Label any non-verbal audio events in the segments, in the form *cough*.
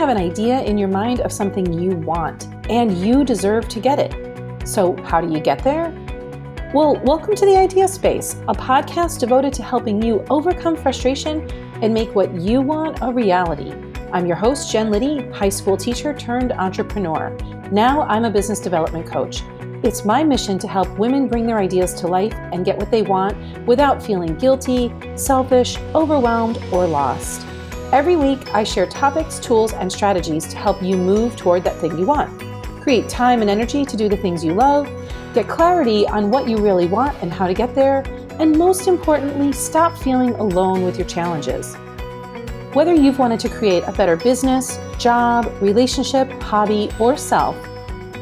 have an idea in your mind of something you want, and you deserve to get it. So, how do you get there? Well, welcome to the Idea Space, a podcast devoted to helping you overcome frustration and make what you want a reality. I'm your host, Jen Liddy, high school teacher turned entrepreneur. Now I'm a business development coach. It's my mission to help women bring their ideas to life and get what they want without feeling guilty, selfish, overwhelmed, or lost. Every week, I share topics, tools, and strategies to help you move toward that thing you want. Create time and energy to do the things you love, get clarity on what you really want and how to get there, and most importantly, stop feeling alone with your challenges. Whether you've wanted to create a better business, job, relationship, hobby, or self,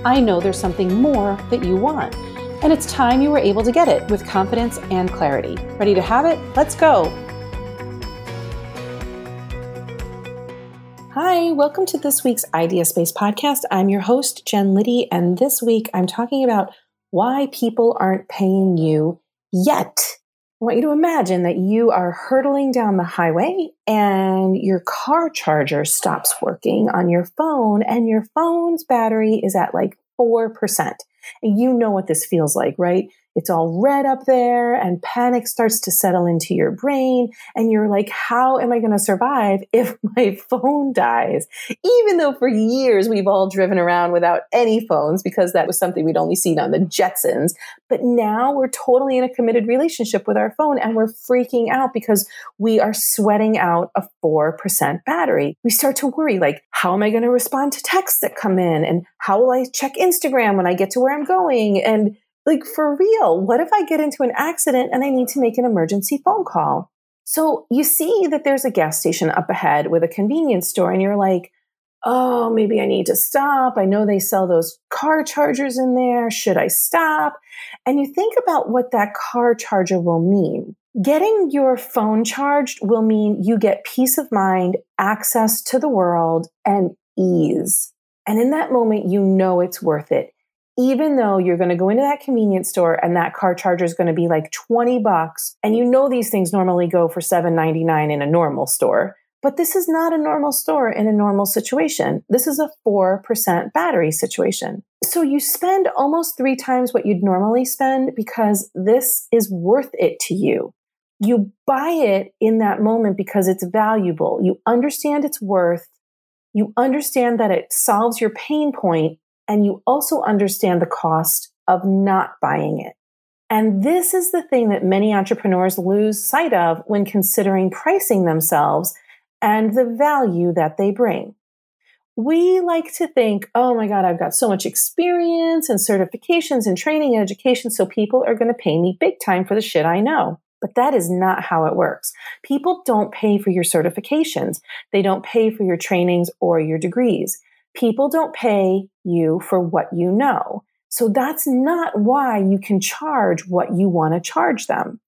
I know there's something more that you want. And it's time you were able to get it with confidence and clarity. Ready to have it? Let's go. Hi, welcome to this week's Idea Space podcast. I'm your host, Jen Liddy, and this week I'm talking about why people aren't paying you yet. I want you to imagine that you are hurtling down the highway and your car charger stops working on your phone and your phone's battery is at like 4%. And you know what this feels like, right? It's all red up there and panic starts to settle into your brain. And you're like, how am I going to survive *laughs* if my phone dies? Even though for years we've all driven around without any phones because that was something we'd only seen on the Jetsons. But now we're totally in a committed relationship with our phone and we're freaking out because we are sweating out a 4% battery. We start to worry like, how am I going to respond to texts that come in? And how will I check Instagram when I get to where I'm going? And like, for real, what if I get into an accident and I need to make an emergency phone call? So you see that there's a gas station up ahead with a convenience store, and you're like, oh, maybe I need to stop. I know they sell those car chargers in there. Should I stop? And you think about what that car charger will mean. Getting your phone charged will mean you get peace of mind, access to the world, and ease. And in that moment, you know it's worth it even though you're going to go into that convenience store and that car charger is going to be like 20 bucks and you know these things normally go for 7.99 in a normal store but this is not a normal store in a normal situation. This is a 4% battery situation. So you spend almost 3 times what you'd normally spend because this is worth it to you. You buy it in that moment because it's valuable. You understand its worth. You understand that it solves your pain point and you also understand the cost of not buying it. And this is the thing that many entrepreneurs lose sight of when considering pricing themselves and the value that they bring. We like to think, oh my God, I've got so much experience and certifications and training and education, so people are going to pay me big time for the shit I know. But that is not how it works. People don't pay for your certifications. They don't pay for your trainings or your degrees. People don't pay you for what you know. So that's not why you can charge what you want to charge them.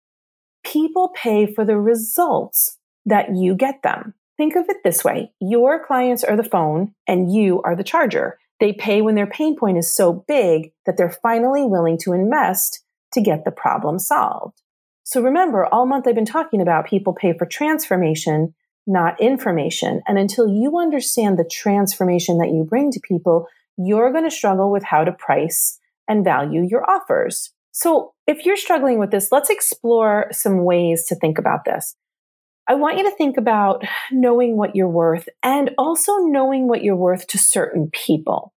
People pay for the results that you get them. Think of it this way. Your clients are the phone and you are the charger. They pay when their pain point is so big that they're finally willing to invest to get the problem solved. So remember, all month I've been talking about people pay for transformation not information. And until you understand the transformation that you bring to people, you're going to struggle with how to price and value your offers. So if you're struggling with this, let's explore some ways to think about this. I want you to think about knowing what you're worth and also knowing what you're worth to certain people.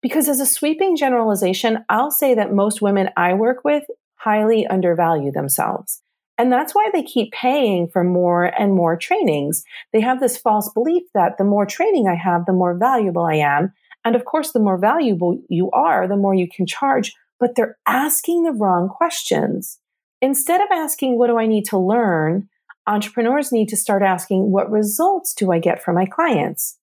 Because as a sweeping generalization, I'll say that most women I work with highly undervalue themselves. And that's why they keep paying for more and more trainings. They have this false belief that the more training I have, the more valuable I am. And of course, the more valuable you are, the more you can charge, but they're asking the wrong questions. Instead of asking, what do I need to learn? Entrepreneurs need to start asking, what results do I get from my clients?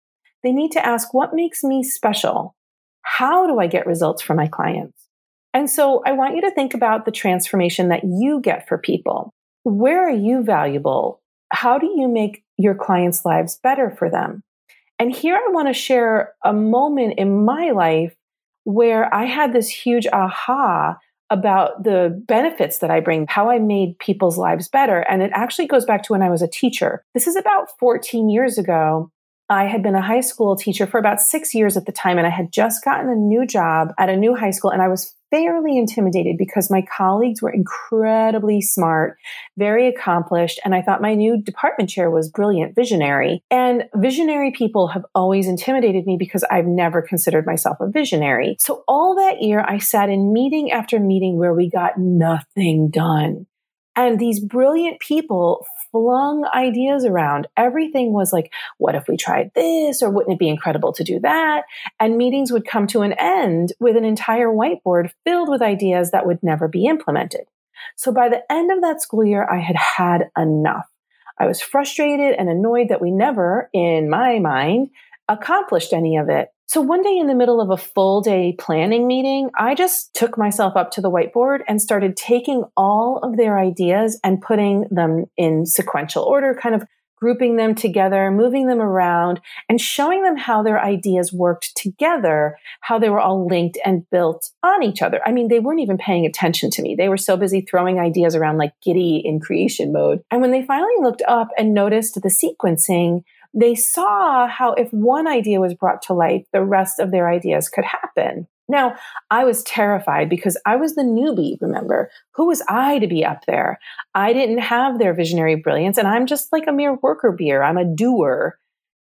They need to ask, what makes me special? How do I get results from my clients? And so I want you to think about the transformation that you get for people where are you valuable? How do you make your clients' lives better for them? And here I want to share a moment in my life where I had this huge aha about the benefits that I bring, how I made people's lives better. And it actually goes back to when I was a teacher. This is about 14 years ago. I had been a high school teacher for about six years at the time, and I had just gotten a new job at a new high school, and I was fairly intimidated because my colleagues were incredibly smart, very accomplished, and I thought my new department chair was brilliant, visionary. And visionary people have always intimidated me because I've never considered myself a visionary. So all that year, I sat in meeting after meeting where we got nothing done. And these brilliant people flung ideas around. Everything was like, what if we tried this? Or wouldn't it be incredible to do that? And meetings would come to an end with an entire whiteboard filled with ideas that would never be implemented. So by the end of that school year, I had had enough. I was frustrated and annoyed that we never, in my mind, accomplished any of it. So one day in the middle of a full day planning meeting, I just took myself up to the whiteboard and started taking all of their ideas and putting them in sequential order, kind of grouping them together, moving them around and showing them how their ideas worked together, how they were all linked and built on each other. I mean, they weren't even paying attention to me. They were so busy throwing ideas around like giddy in creation mode. And when they finally looked up and noticed the sequencing, they saw how if one idea was brought to life, the rest of their ideas could happen. Now, I was terrified because I was the newbie, remember? Who was I to be up there? I didn't have their visionary brilliance, and I'm just like a mere worker bee. I'm a doer.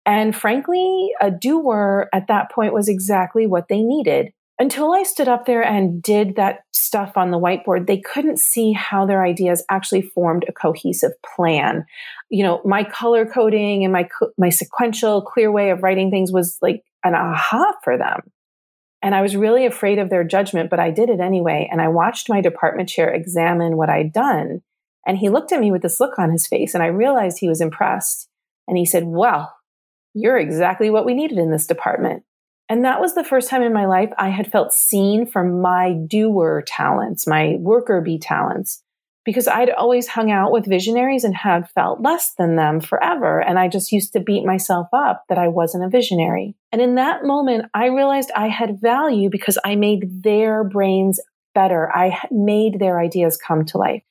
And frankly, a doer at that point was exactly what they needed until I stood up there and did that stuff on the whiteboard, they couldn't see how their ideas actually formed a cohesive plan. You know, my color coding and my my sequential clear way of writing things was like an aha for them. And I was really afraid of their judgment, but I did it anyway. And I watched my department chair examine what I'd done. And he looked at me with this look on his face, and I realized he was impressed. And he said, Well, you're exactly what we needed in this department. And that was the first time in my life I had felt seen for my doer talents, my worker bee talents, because I'd always hung out with visionaries and had felt less than them forever. And I just used to beat myself up that I wasn't a visionary. And in that moment, I realized I had value because I made their brains better. I made their ideas come to life.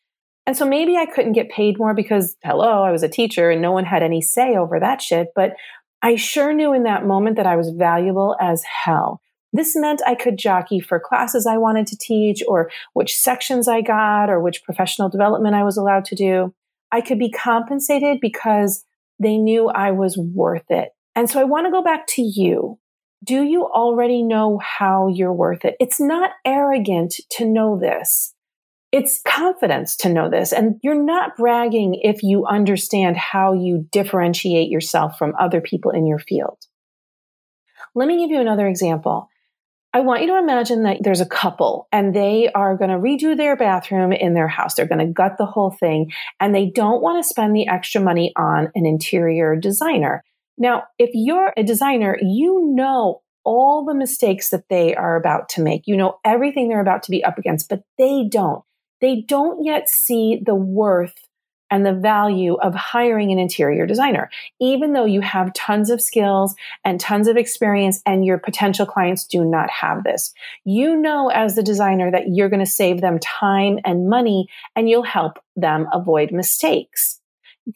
And so maybe I couldn't get paid more because, hello, I was a teacher and no one had any say over that shit. But I sure knew in that moment that I was valuable as hell. This meant I could jockey for classes I wanted to teach or which sections I got or which professional development I was allowed to do. I could be compensated because they knew I was worth it. And so I want to go back to you. Do you already know how you're worth it? It's not arrogant to know this. It's confidence to know this. And you're not bragging if you understand how you differentiate yourself from other people in your field. Let me give you another example. I want you to imagine that there's a couple and they are going to redo their bathroom in their house. They're going to gut the whole thing and they don't want to spend the extra money on an interior designer. Now, if you're a designer, you know all the mistakes that they are about to make. You know everything they're about to be up against, but they don't they don't yet see the worth and the value of hiring an interior designer. Even though you have tons of skills and tons of experience and your potential clients do not have this. You know, as the designer, that you're going to save them time and money and you'll help them avoid mistakes.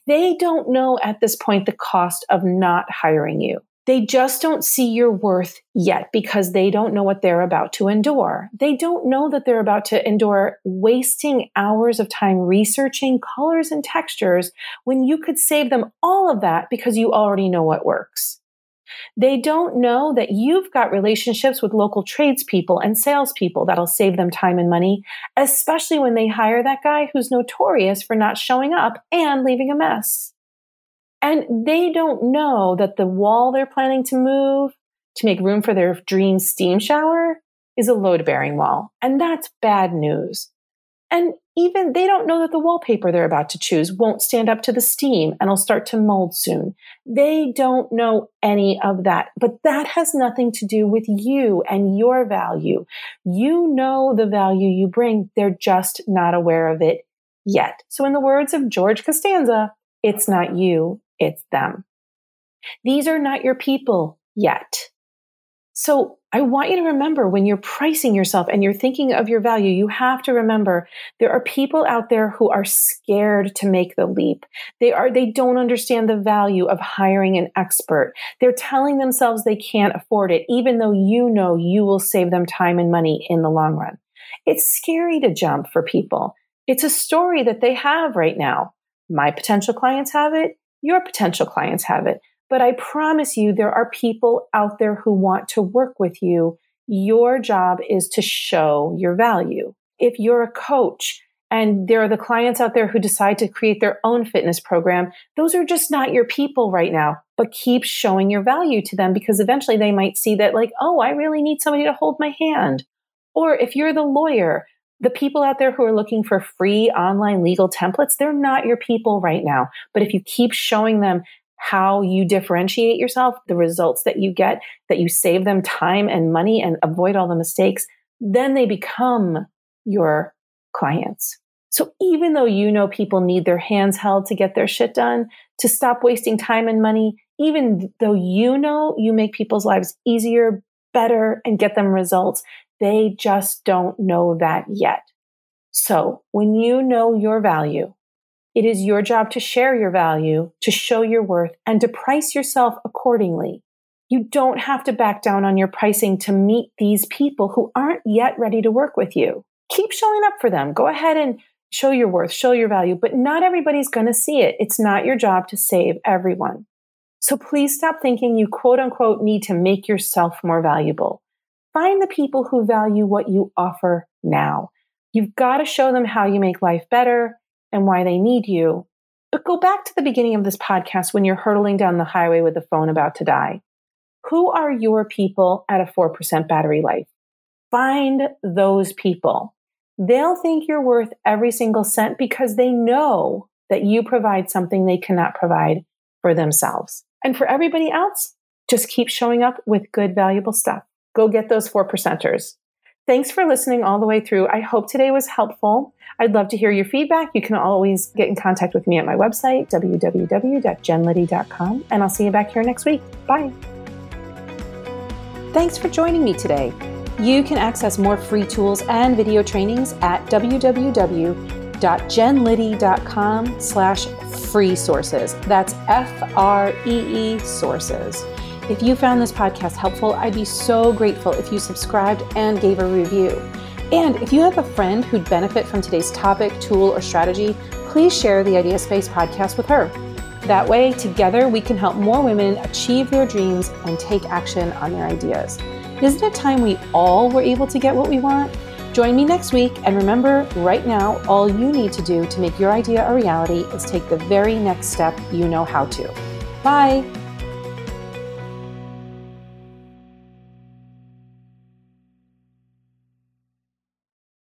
They don't know at this point the cost of not hiring you. They just don't see your worth yet because they don't know what they're about to endure. They don't know that they're about to endure wasting hours of time researching colors and textures when you could save them all of that because you already know what works. They don't know that you've got relationships with local tradespeople and salespeople that'll save them time and money, especially when they hire that guy who's notorious for not showing up and leaving a mess. And they don't know that the wall they're planning to move to make room for their dream steam shower is a load bearing wall. And that's bad news. And even they don't know that the wallpaper they're about to choose won't stand up to the steam and will start to mold soon. They don't know any of that, but that has nothing to do with you and your value. You know the value you bring. They're just not aware of it yet. So in the words of George Costanza, it's not you, it's them. These are not your people yet. So I want you to remember when you're pricing yourself and you're thinking of your value, you have to remember there are people out there who are scared to make the leap. They are, they don't understand the value of hiring an expert. They're telling themselves they can't afford it, even though you know you will save them time and money in the long run. It's scary to jump for people. It's a story that they have right now. My potential clients have it. Your potential clients have it. But I promise you, there are people out there who want to work with you. Your job is to show your value. If you're a coach and there are the clients out there who decide to create their own fitness program, those are just not your people right now. But keep showing your value to them because eventually they might see that, like, oh, I really need somebody to hold my hand. Or if you're the lawyer, the people out there who are looking for free online legal templates, they're not your people right now. But if you keep showing them how you differentiate yourself, the results that you get, that you save them time and money and avoid all the mistakes, then they become your clients. So even though you know people need their hands held to get their shit done, to stop wasting time and money, even though you know you make people's lives easier, better, and get them results, they just don't know that yet. So when you know your value, it is your job to share your value, to show your worth, and to price yourself accordingly. You don't have to back down on your pricing to meet these people who aren't yet ready to work with you. Keep showing up for them. Go ahead and show your worth, show your value, but not everybody's going to see it. It's not your job to save everyone. So please stop thinking you quote unquote need to make yourself more valuable. Find the people who value what you offer now. You've got to show them how you make life better and why they need you. But go back to the beginning of this podcast when you're hurtling down the highway with the phone about to die. Who are your people at a 4% battery life? Find those people. They'll think you're worth every single cent because they know that you provide something they cannot provide for themselves. And for everybody else, just keep showing up with good, valuable stuff. Go get those four percenters. Thanks for listening all the way through. I hope today was helpful. I'd love to hear your feedback. You can always get in contact with me at my website, www.jenliddy.com, and I'll see you back here next week. Bye. Thanks for joining me today. You can access more free tools and video trainings at www.jenliddy.com slash free sources. That's F-R-E-E sources. If you found this podcast helpful, I'd be so grateful if you subscribed and gave a review. And if you have a friend who'd benefit from today's topic, tool, or strategy, please share the Idea Space podcast with her. That way, together, we can help more women achieve their dreams and take action on their ideas. Isn't it time we all were able to get what we want? Join me next week, and remember right now, all you need to do to make your idea a reality is take the very next step you know how to. Bye.